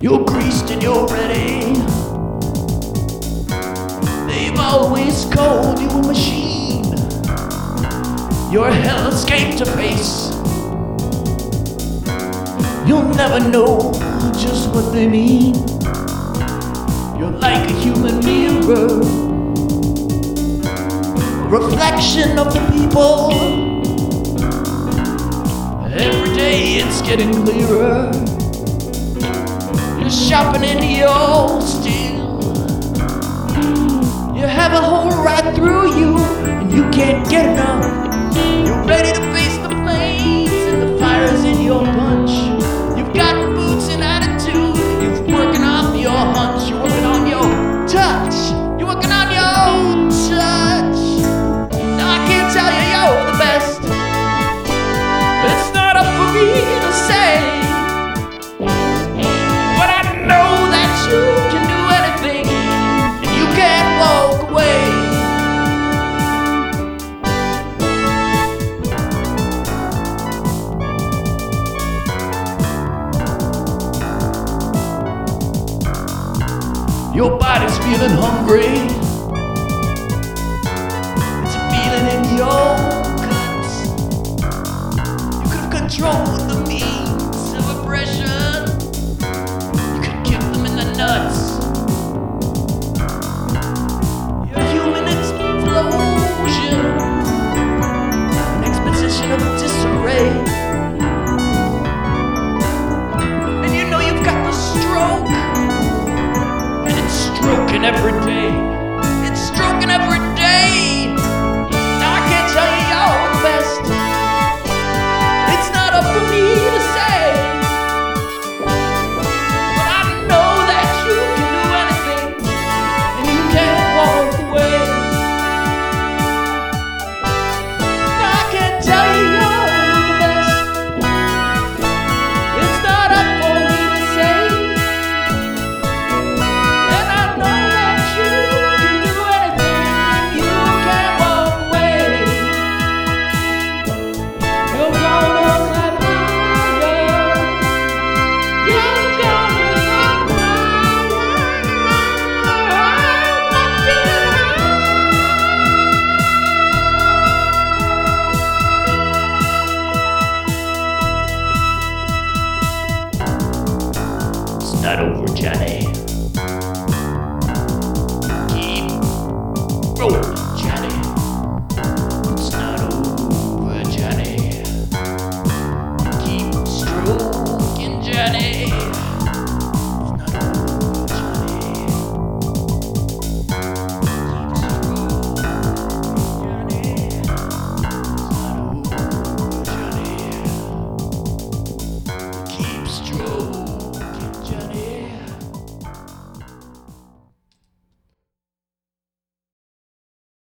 You're greased and you're ready. They've always called you a machine. Your hell escape to face. You'll never know just what they mean. You're like a human mirror, reflection of the people. Every day it's getting clearer shopping in the old steel. Your body's feeling hungry. It's a feeling in your guts. You could have controlled the meat. Not over, Johnny.